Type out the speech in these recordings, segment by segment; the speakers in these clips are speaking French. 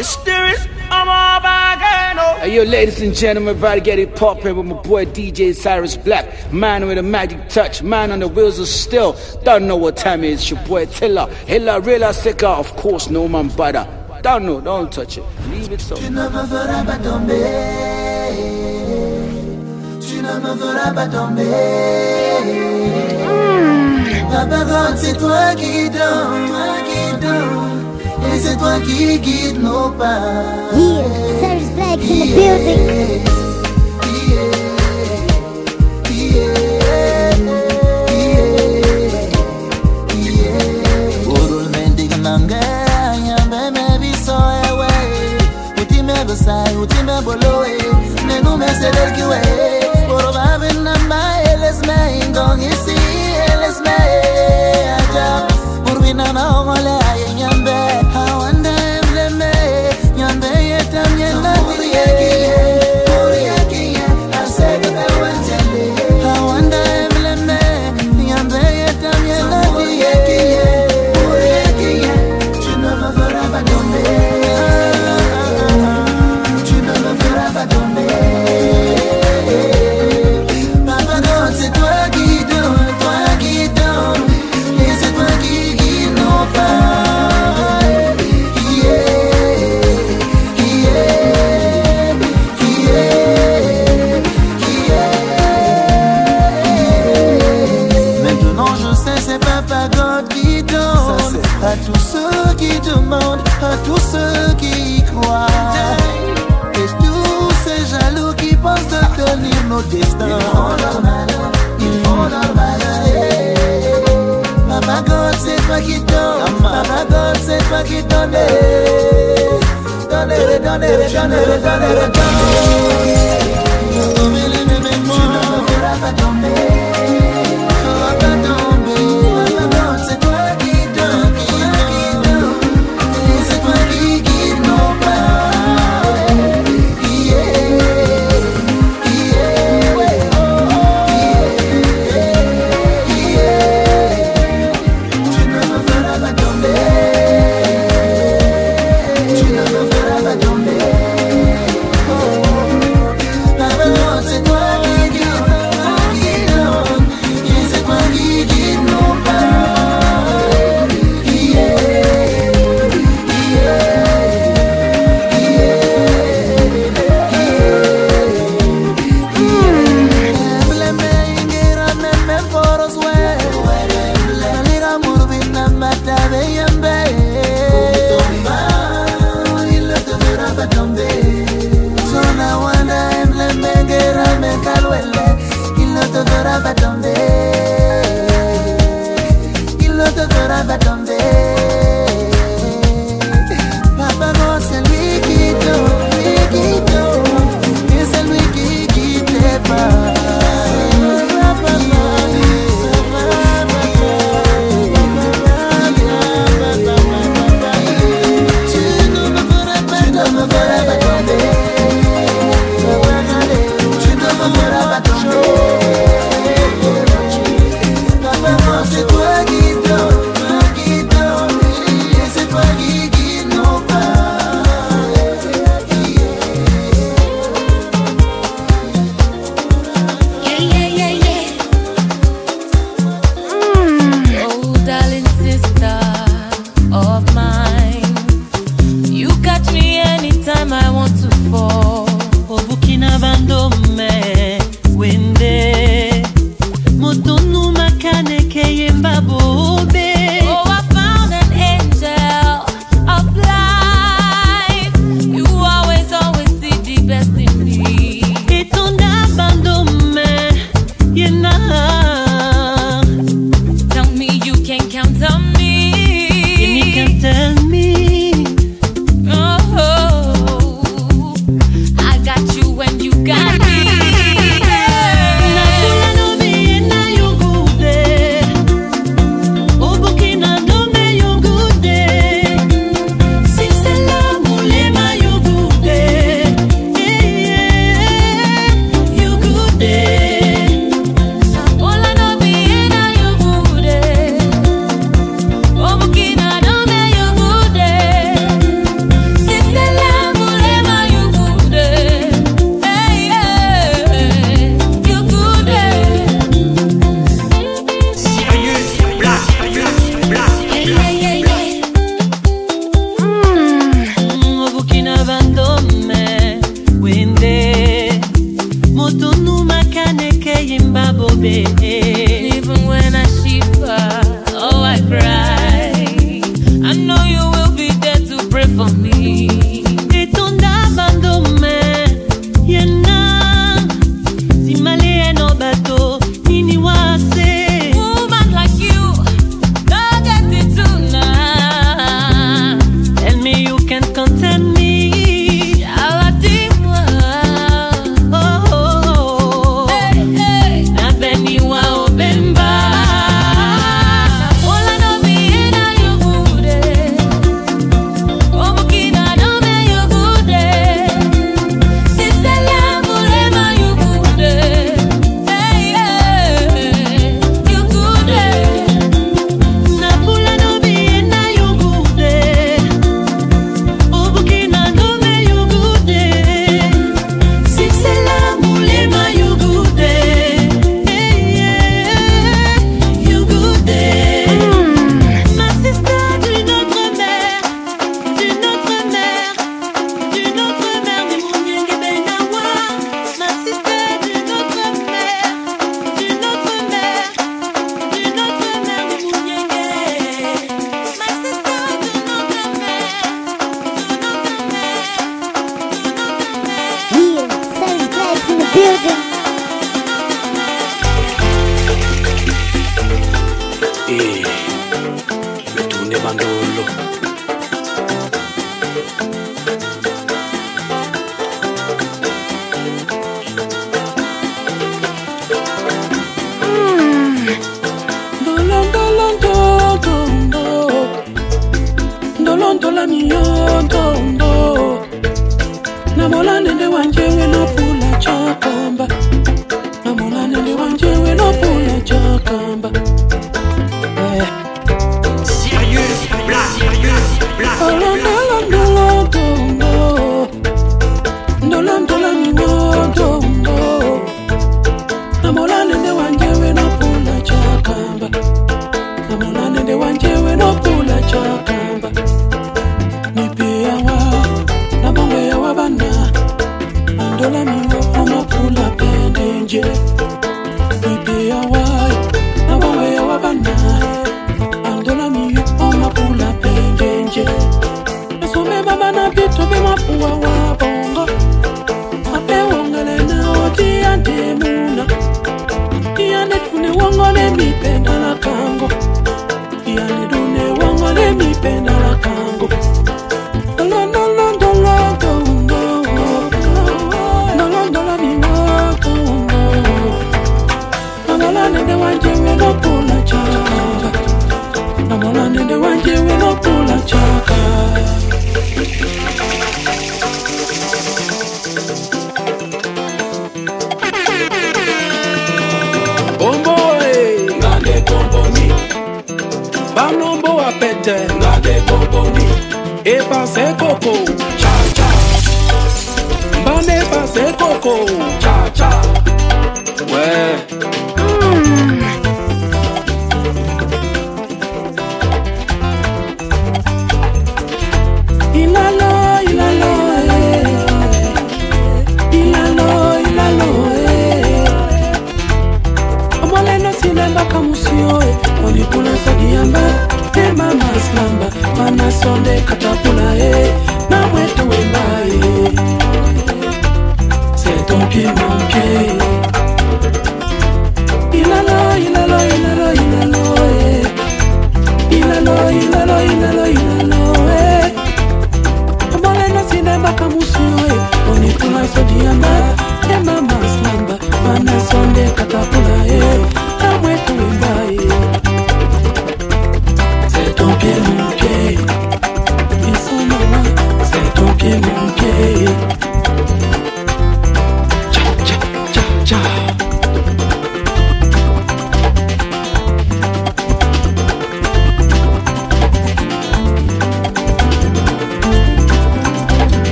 It's I'm all by Gano. Hey, yo, ladies and gentlemen, about to get it poppin' with my boy DJ Cyrus Black. Man with a magic touch, man on the wheels of steel. Don't know what time it is, your boy Tiller. Hilla, real sicker, of course, no man butter. Don't know, don't touch it. Leave it so. Tu ne me c'est toi qui donne, toi qui donne. Mais c'est toi qui guide nos pas. Yeah, Serge Black yeah. in the building. Utimeboloe, nenu meselelkiwe, borobabin namba elesme indong isi elesme ajab, burbina na omolea. make it done it, done it, done it, done it, done it, done it. one, you on a Sunday.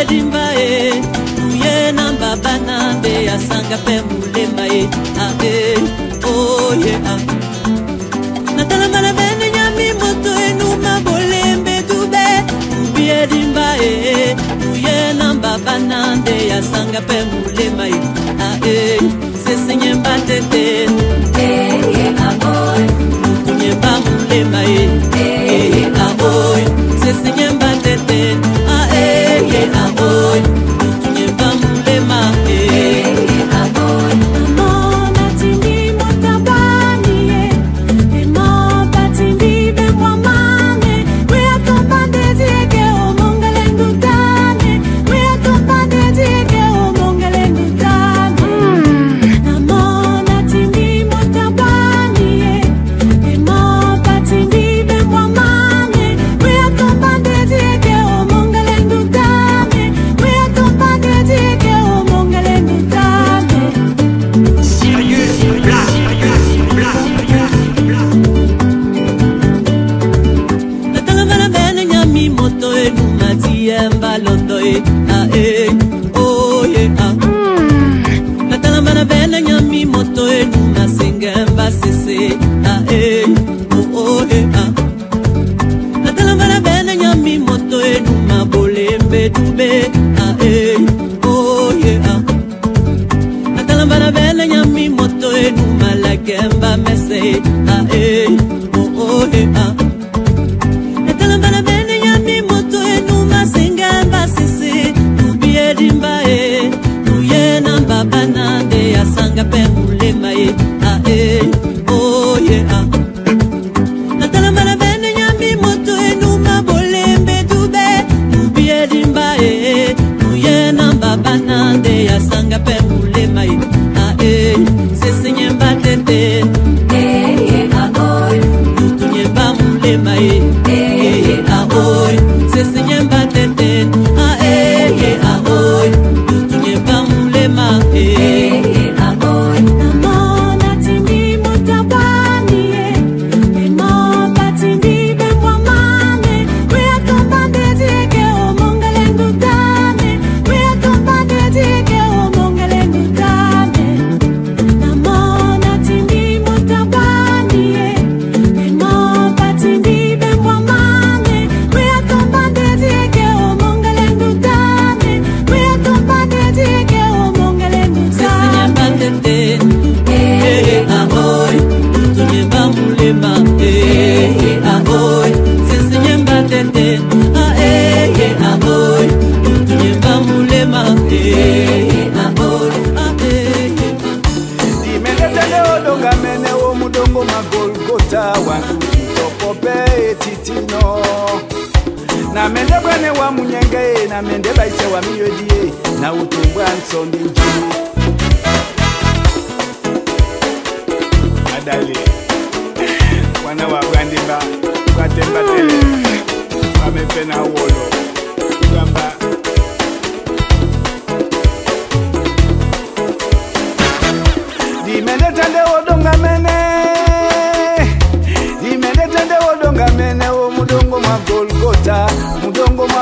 edimba ye tuye na baba na mbe asanga mpe molema ye ae oye a natalanga na bene nyami moto enuma bolembe dube ubi edimba ye tuye na baba na nde asanga mpe molema ye ae sesenyemba tete mutunyemba molema e, ye ee aoy sesenyemba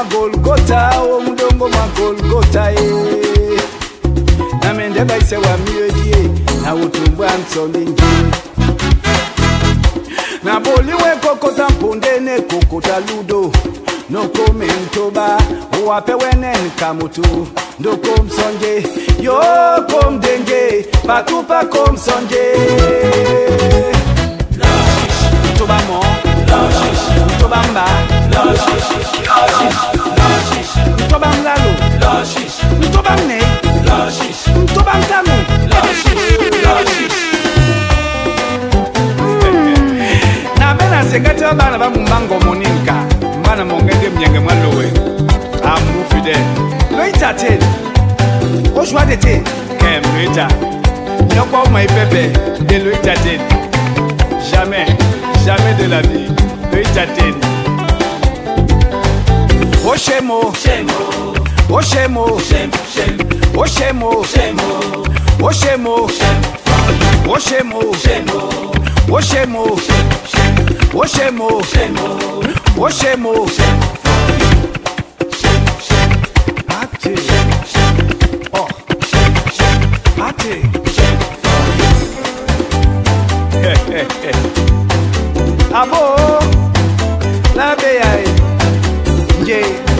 magolgota omudongo magolgota eh. e. name ndabaisa wa miolie eh, na utumbwa nsondenje naboliwe kokota mpundene kokota ludo. Nokomentoba owapewenen kamutu ndokomsonje yokomdenge patupa komsonje tobamo tobamba mtoba mlalo mtoba mne mtoba mtanu namena sekati abana bamumbango moninka mwana mongende mnyenge mwalowe. Amufide loita te. Oshwade te. Kemloita nyoko omaipepe de loita te. Jamais jamais de la vie. Loita te. ó ṣe mo ó ṣe mo ó ṣe mo ó ṣe mo ó ṣe mo ó ṣe mo ó ṣe mo ó ṣe mo. Party. Oh. Party. Abo, la bella. Yeah.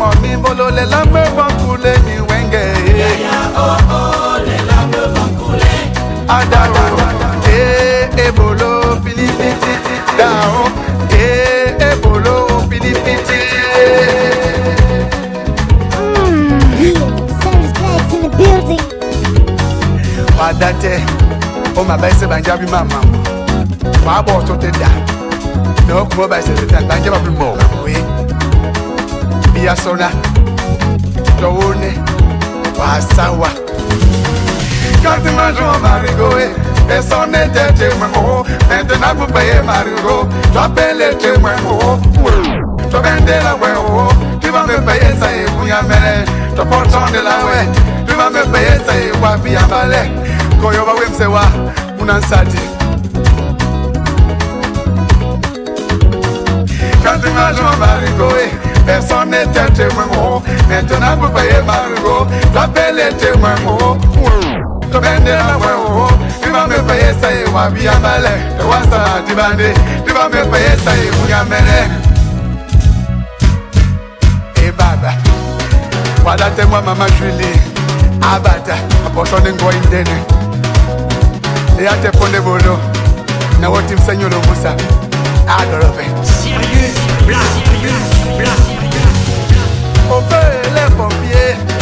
mọ̀ mi bolo le lambe fankule mi wenge. Yaya o o le lambe fankule. Adaro e ebolo filipiti dao e ebolo filipiti. Madate, o ma bẹ se banja bi ma ma mo, ma bọ̀ so te da, na o kun mo bẹ se te ta, banja ma bi mọ̀. biasona towone wasawa kati majo marigoe esone tete mwengo ente nakupeye marigo twapelete mwengo tobendela mwengo tibamepeyesa evunyamele topotondelawe tibamepeyesa ekwabiyambale koyoba wemsewa munansati Canto mais uma personne n'est un témoin. Oh. Maintenant, vous payez Margot, t'appelles les témoins. Oh. ndibamepayesa ye wabiyambale ewasa dibande ndibamepayesa ye muyambele ebaba wadatemwa mama juli abata aposone ngoi ndene eyateponde bolo nawotimsenyolo musa adolobe Sérieux On veut les pompiers.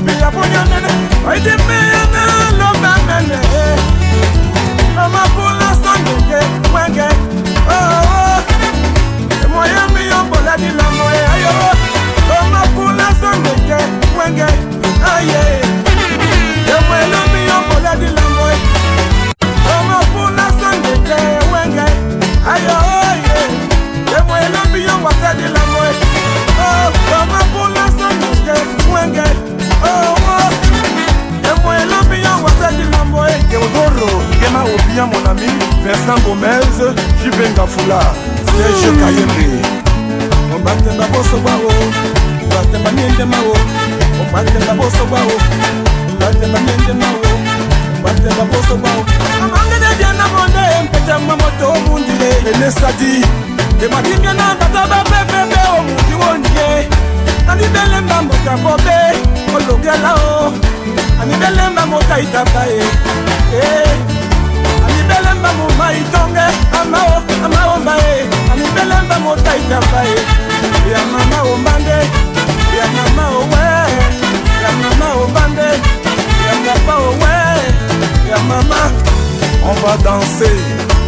me apoyan Ay de mí ematimia na tata bapepepe omutu wonye nanibelemba mboka bobe olongela o anibelemba mokaitamba ye eh. anibelemba momaitonge amao amaomba ye anibelemba mokaitamba ye ya mama ombande ya mama owe ya mama ombande ya papa owe ya mama on va danser.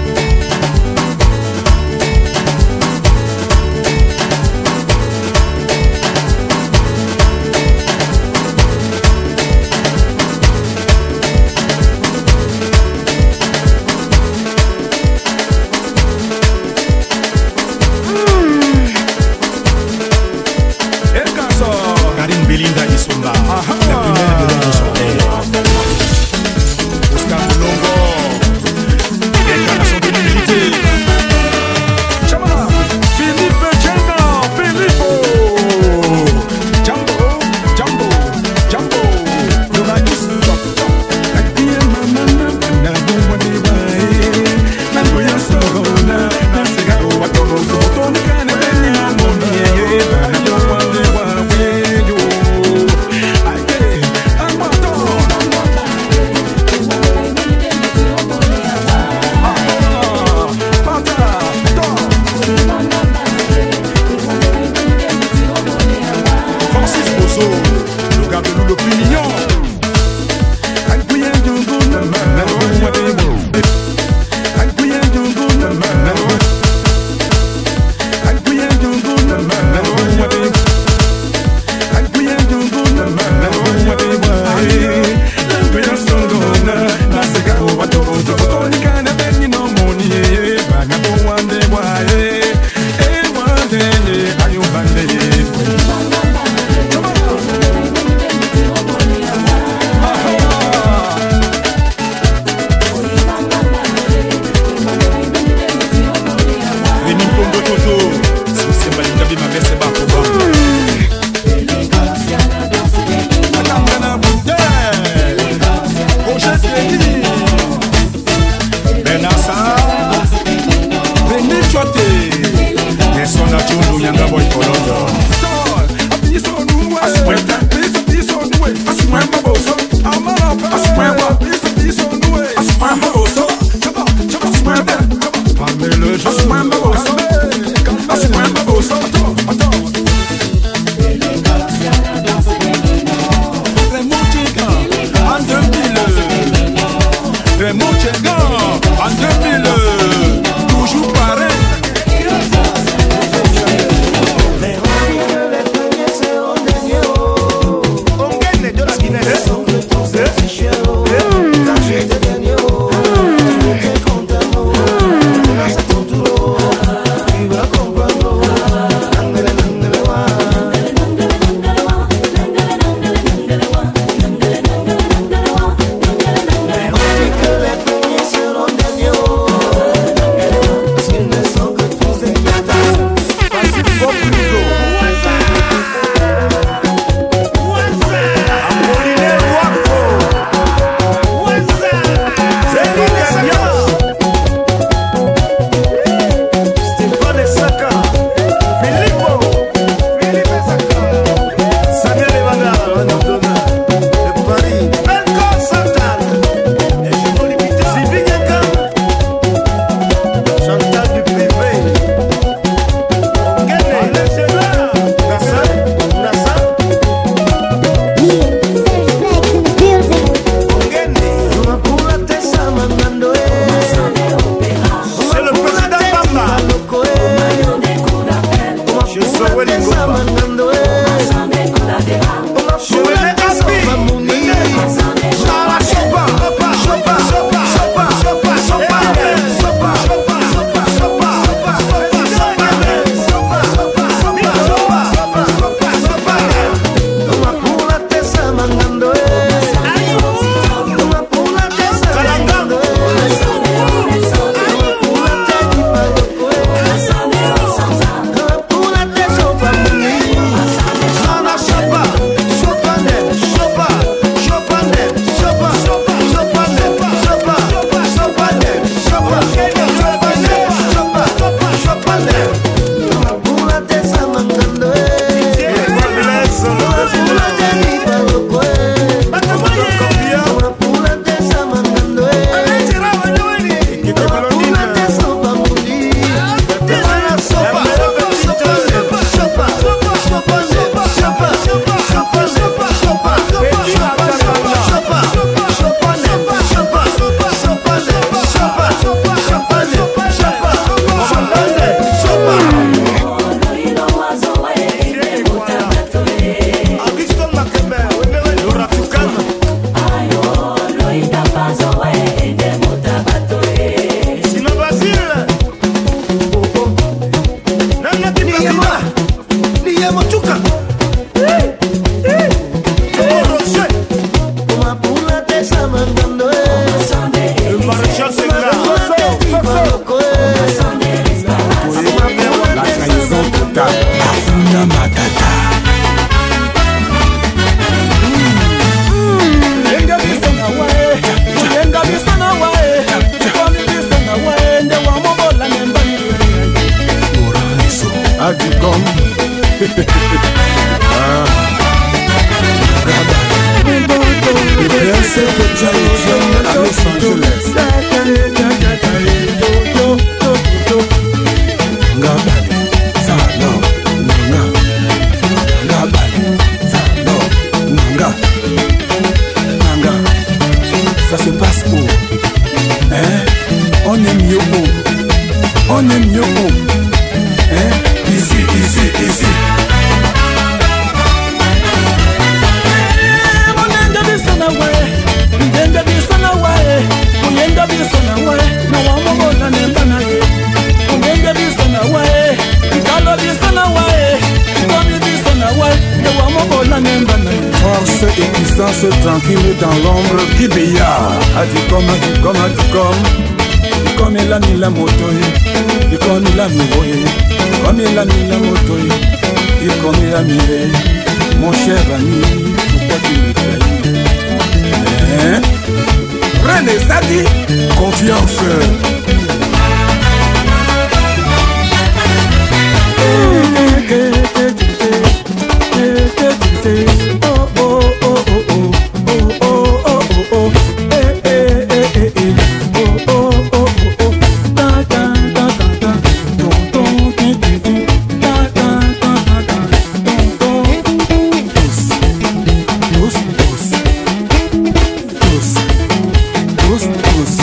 kos kos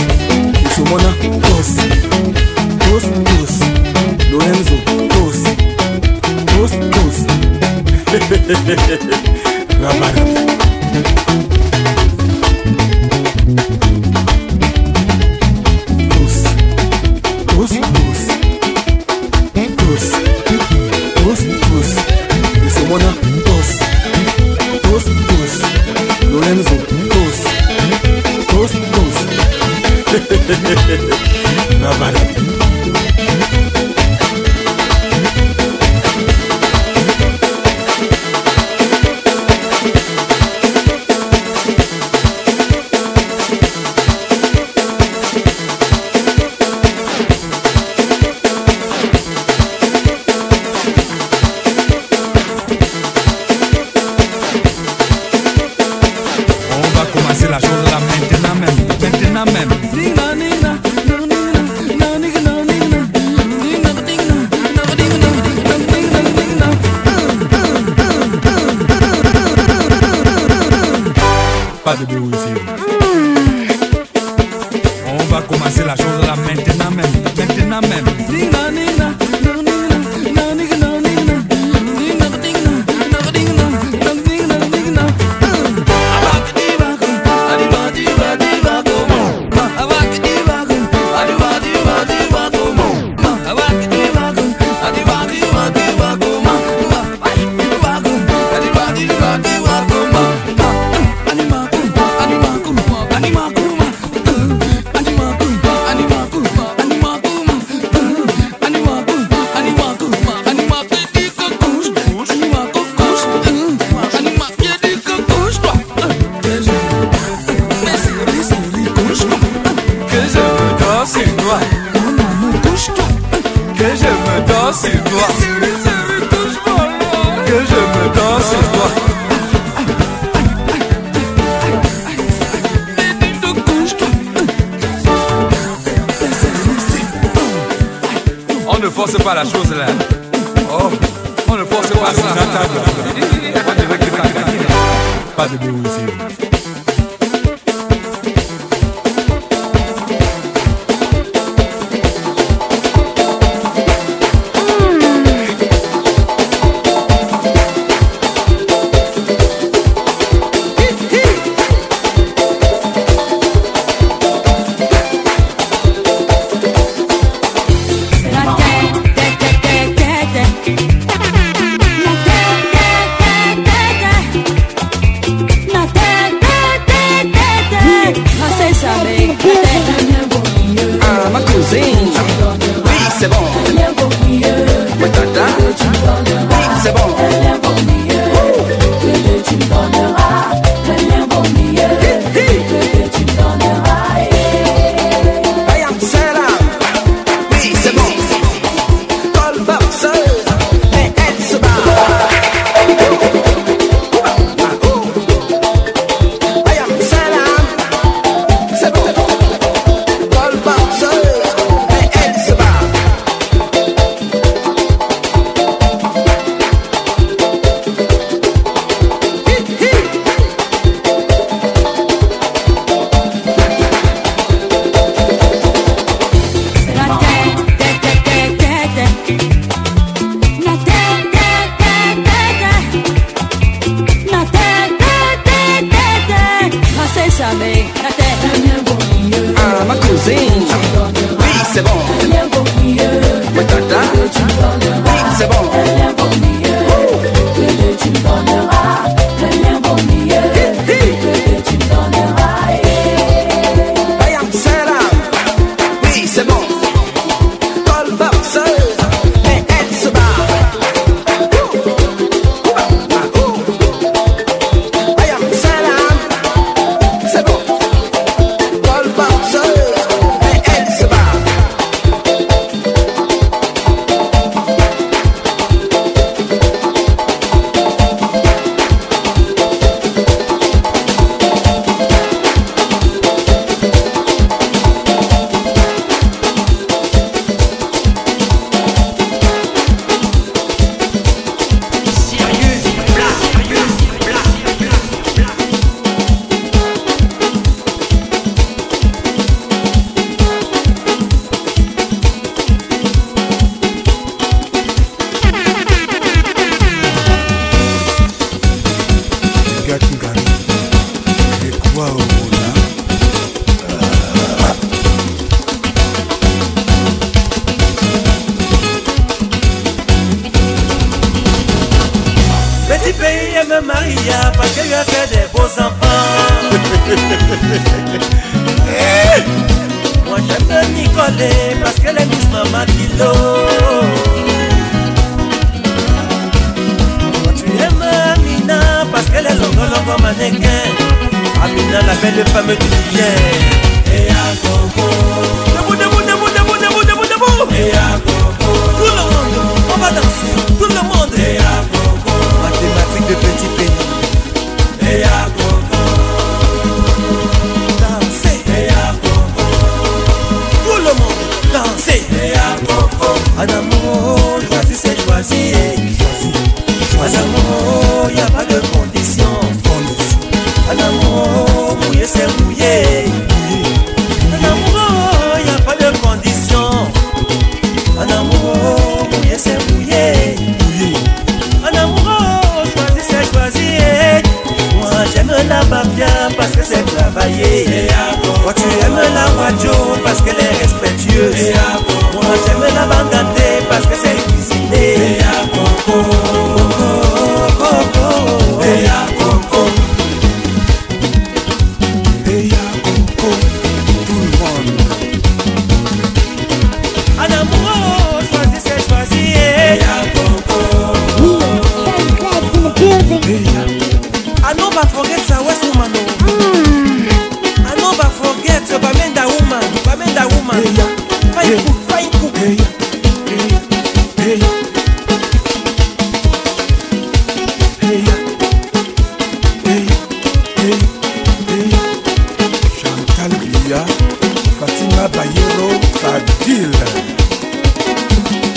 ezomona kos kos kos lorenzo kos kos kos rabaraba Yeah. pas la chose là. Oh, on ne pense pas à ça. Pas de Eh, moi j'aime Nicolet parce qu'elle est Miss Maman Kilo. Moi, tu aimes Amina parce qu'elle est longue longue mannequin. Amina la belle femme du Et à Coco. Debout, debout, debout, debout, debout, debout, debout. Et à Tout le monde, on va danser. Tout le monde. Et à Oh.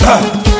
Ah.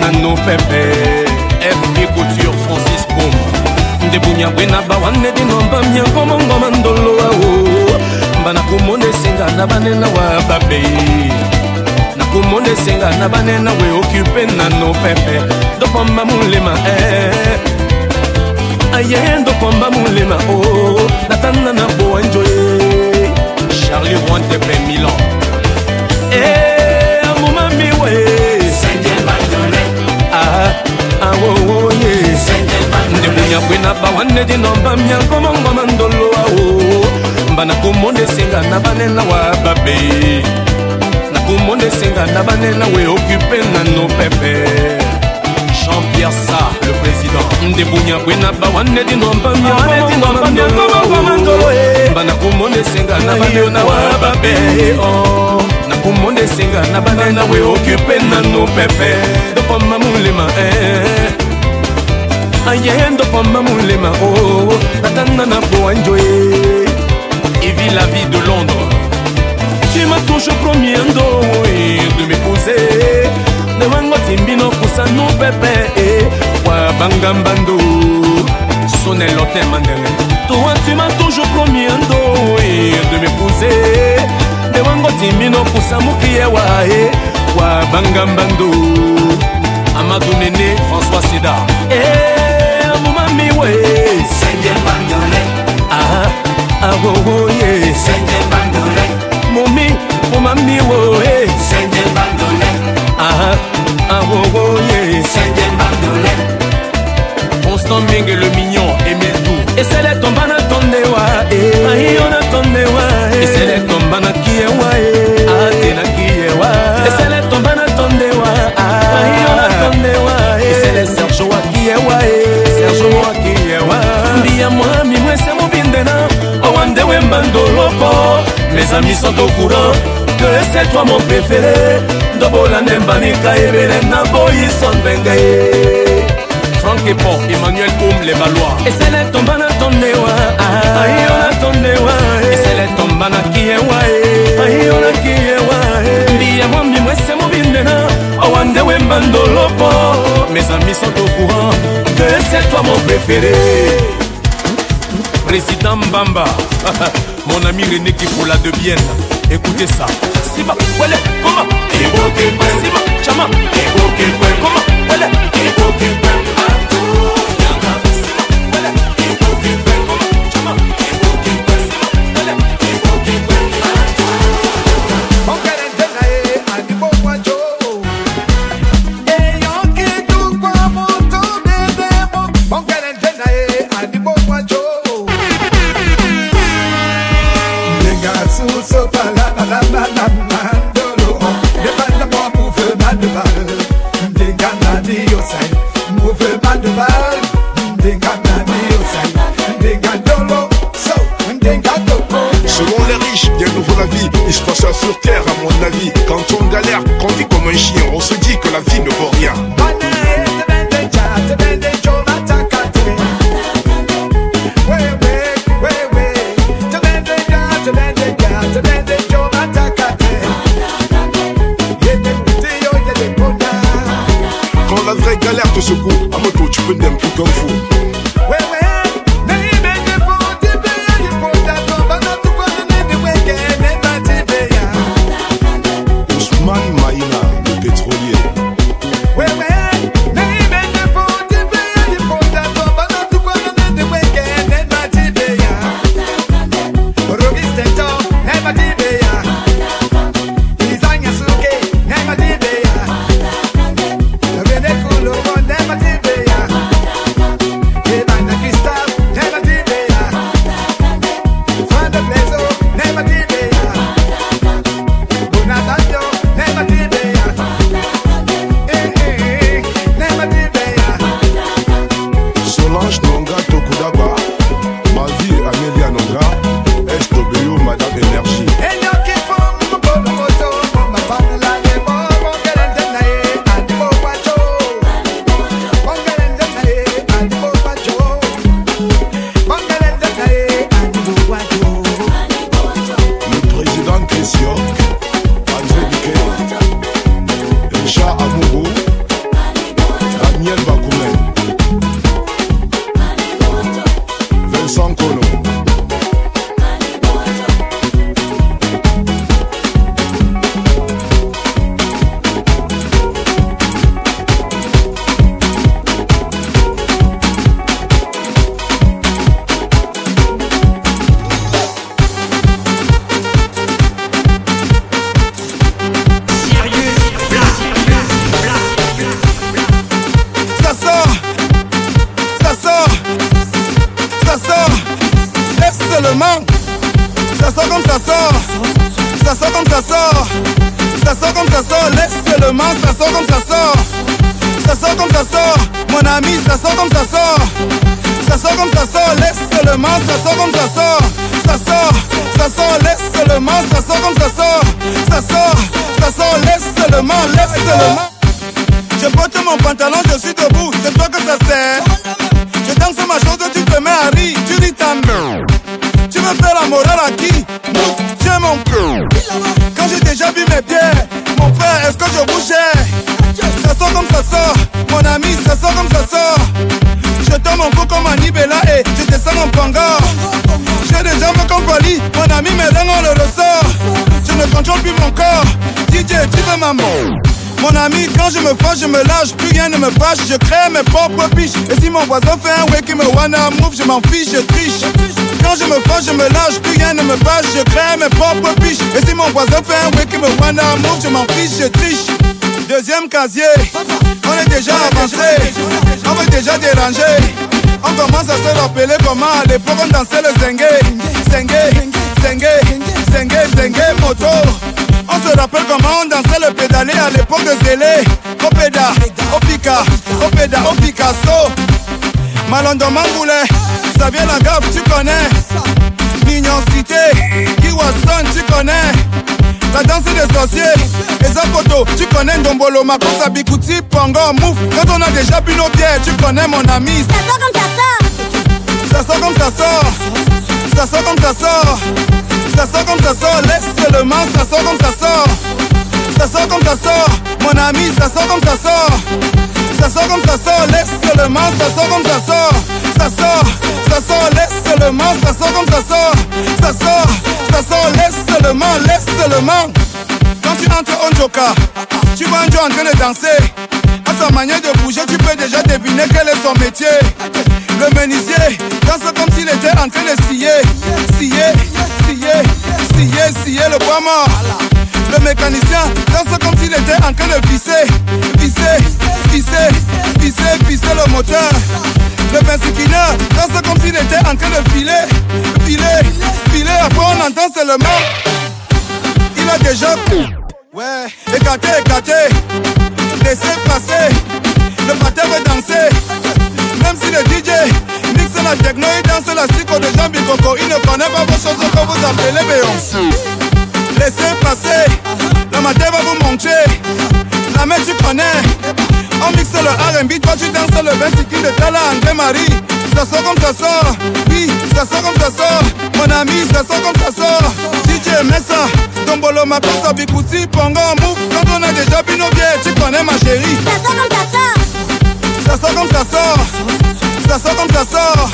nano pepe. Fb couture francis bom ndebunya bwena bawanedinomba miango mongo mandolo ao banakomona esenga na banena wa babei nakomona esenga na banena we okipe nano pepe. Ndopomba molema e eh. aye ndopomba molema o oh. natanda na bowanjo ye charli rontepe milan. E ngwe na bawanedi no bamia komongoma ndolo ao banakomonda esenga na banena wa babe. Nakomonda esenga na banena we okupe nano pepe. Jean-pierre sa le président. Ndebunya bwe na bawanedi no bamia banakomonda esenga na banena wa babe. nakomonda esenga na banena we okupe nano pepe. Dopoma molema eh. eh, eh. Ayendo pamba mulema o natanda na boa njoye Evie la vie de Londres. tu m'as toujours promis un dos oui, de m'épouser de wango timbino kusanu pepe eh, wa bangambando Sonel Lotin Mandele. toi tu m'as toujours promis un dos oui, de m'épouser de wango timbino kusamukie wa eh, wa bangambando Amadou Néné, François Sédar. Eh, amumami we ah, ah, oh, oh, yeah. Mumi, oh mami, eh. Ah, ah, oh, oh, yeah. Constant Ming et le mignon, Émile Dou. Et c'est les tombes na tonde wa, eh. Aïe, on a tonde wa, eh. Et c'est les tombes wa, eh. Ah, t'es wa. Et c'est les wemba ndoloko mes amis sont au courant que c'est toi mon préféré. Ndobolanda embanika ebele na boyison benga ye frank epo emmanuel um le balois esele tomba na tondewa ayo ah. eh. na tondewa esele tomba na kiyewa ayo na kiyewa mbiya mwambimu ese mobindena owande wemba ndolopo mes amis sont au courant que c'est toi mon préféré. Président Mbamba. Mon ami René Kifola de Bienne. Écoutez ça. Siba, wele, comment Siba, chama Comment Wele qui Mouf, tiens mon cœur. Quand j'ai déjà vu mes pieds, mon frère, est-ce que je bougeais Ça sort comme ça sort, mon ami, ça sort comme ça sort. Je tends mon cou comme un Nibela et je descends en panga. J'ai des jambes comme Wally, mon ami, mes dents on le ressort. Je ne contrôle plus mon corps, DJ, tu veux ma mort. Mon ami, quand je me fâche, je me lâche, plus rien ne me fâche, je crée mes propres biches. Et si mon voisin fait un way qui me wanna move, je m'en fiche, je triche. Quand je me fâche, je me lâche, plus rien ne me fâche, je crée mes propres biches. Et si mon voisin fait un way qui me wanna move, je m'en fiche, je triche. Deuxième casier, on est déjà avancé, on veut déjà déranger. On commence à se rappeler comment à l'époque on dansait le zengue, zengue, zengue, zengue, zengue, moto. On se rappelle comment on dansait le pédalé à l'époque de Zélé. Opéda, Opika, Opéda, au Picasso. Malondo Mangoulet, Xavier Lagaffe, tu connais. Mignon Cité, Kiwason, tu connais. La danse des sorciers, et photo, tu connais Ndombolo, Makosa, Bikuti, Pongo, Mouf. Quand on a déjà bu nos bières, tu connais mon ami. Ça sort comme ça sort. Ça sort comme ça sort. Ça sort comme ça sort. Ça sort comme ça sort. Laisse seulement, ça sort comme ça sort. Ça sort comme ça sort. Mon ami, ça sort comme ça sort. Ça sort comme ça sort. Laisse seulement, ça sort comme ça sort. Ça sort, ça sort, laisse ça sort comme ça sort. Ça sort, ça sort, laisse seulement, laisse seulement. Quand tu entres en joker, tu vois un Joe en train de danser. À sa manière de bouger, tu peux déjà deviner quel est son métier. Le menuisier danse comme s'il était en train de scier, scier, scier, scier, scier le bois mort. Le mécanicien danse comme s'il était en train de visser, visser, visser, visser, visser le moteur. Le bensiquineur danse comme s'il était en train de filer, filer, filer. Après on entend seulement, il a déjà Ouais, écarté, écarté, laissez passer. Le patin veut danser, même si le DJ mixe la techno, il danse la psycho de Jean Bicoco. Il ne connaît pas vos choses que vous appelez Beyoncé. Laissez passer, le matin va vous montrer. La main tu connais, on mixe le R&B, toi tu danses le 26 de Tala André Marie. Ça sort comme ça sort, oui, ça sort comme ça sort. Mon ami, ça sort comme ça sort. DJ Messa, Tombolo, ma passa, Bikuti, Pongo. Quand on a déjà bu nos bières, tu connais ma chérie. Ça sort comme ça sort. Ça sort comme ça sort. Ça sort comme ça sort.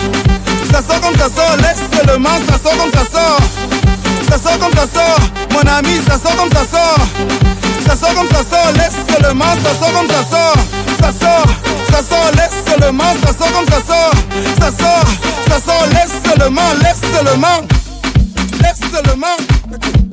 Ça sort comme ça sort. Laisse seulement, ça sort comme ça sort. Ça sort comme ça sort. Mon ami, ça sort comme ça sort. Ça sort comme ça sort. Laisse seulement, ça sort comme ça sort. Ça sort, ça sort, laisse seulement, ça sort comme ça sort. Ça sort, ça sort, laisse seulement, laisse seulement. Laisse seulement. wanendemba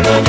no, no.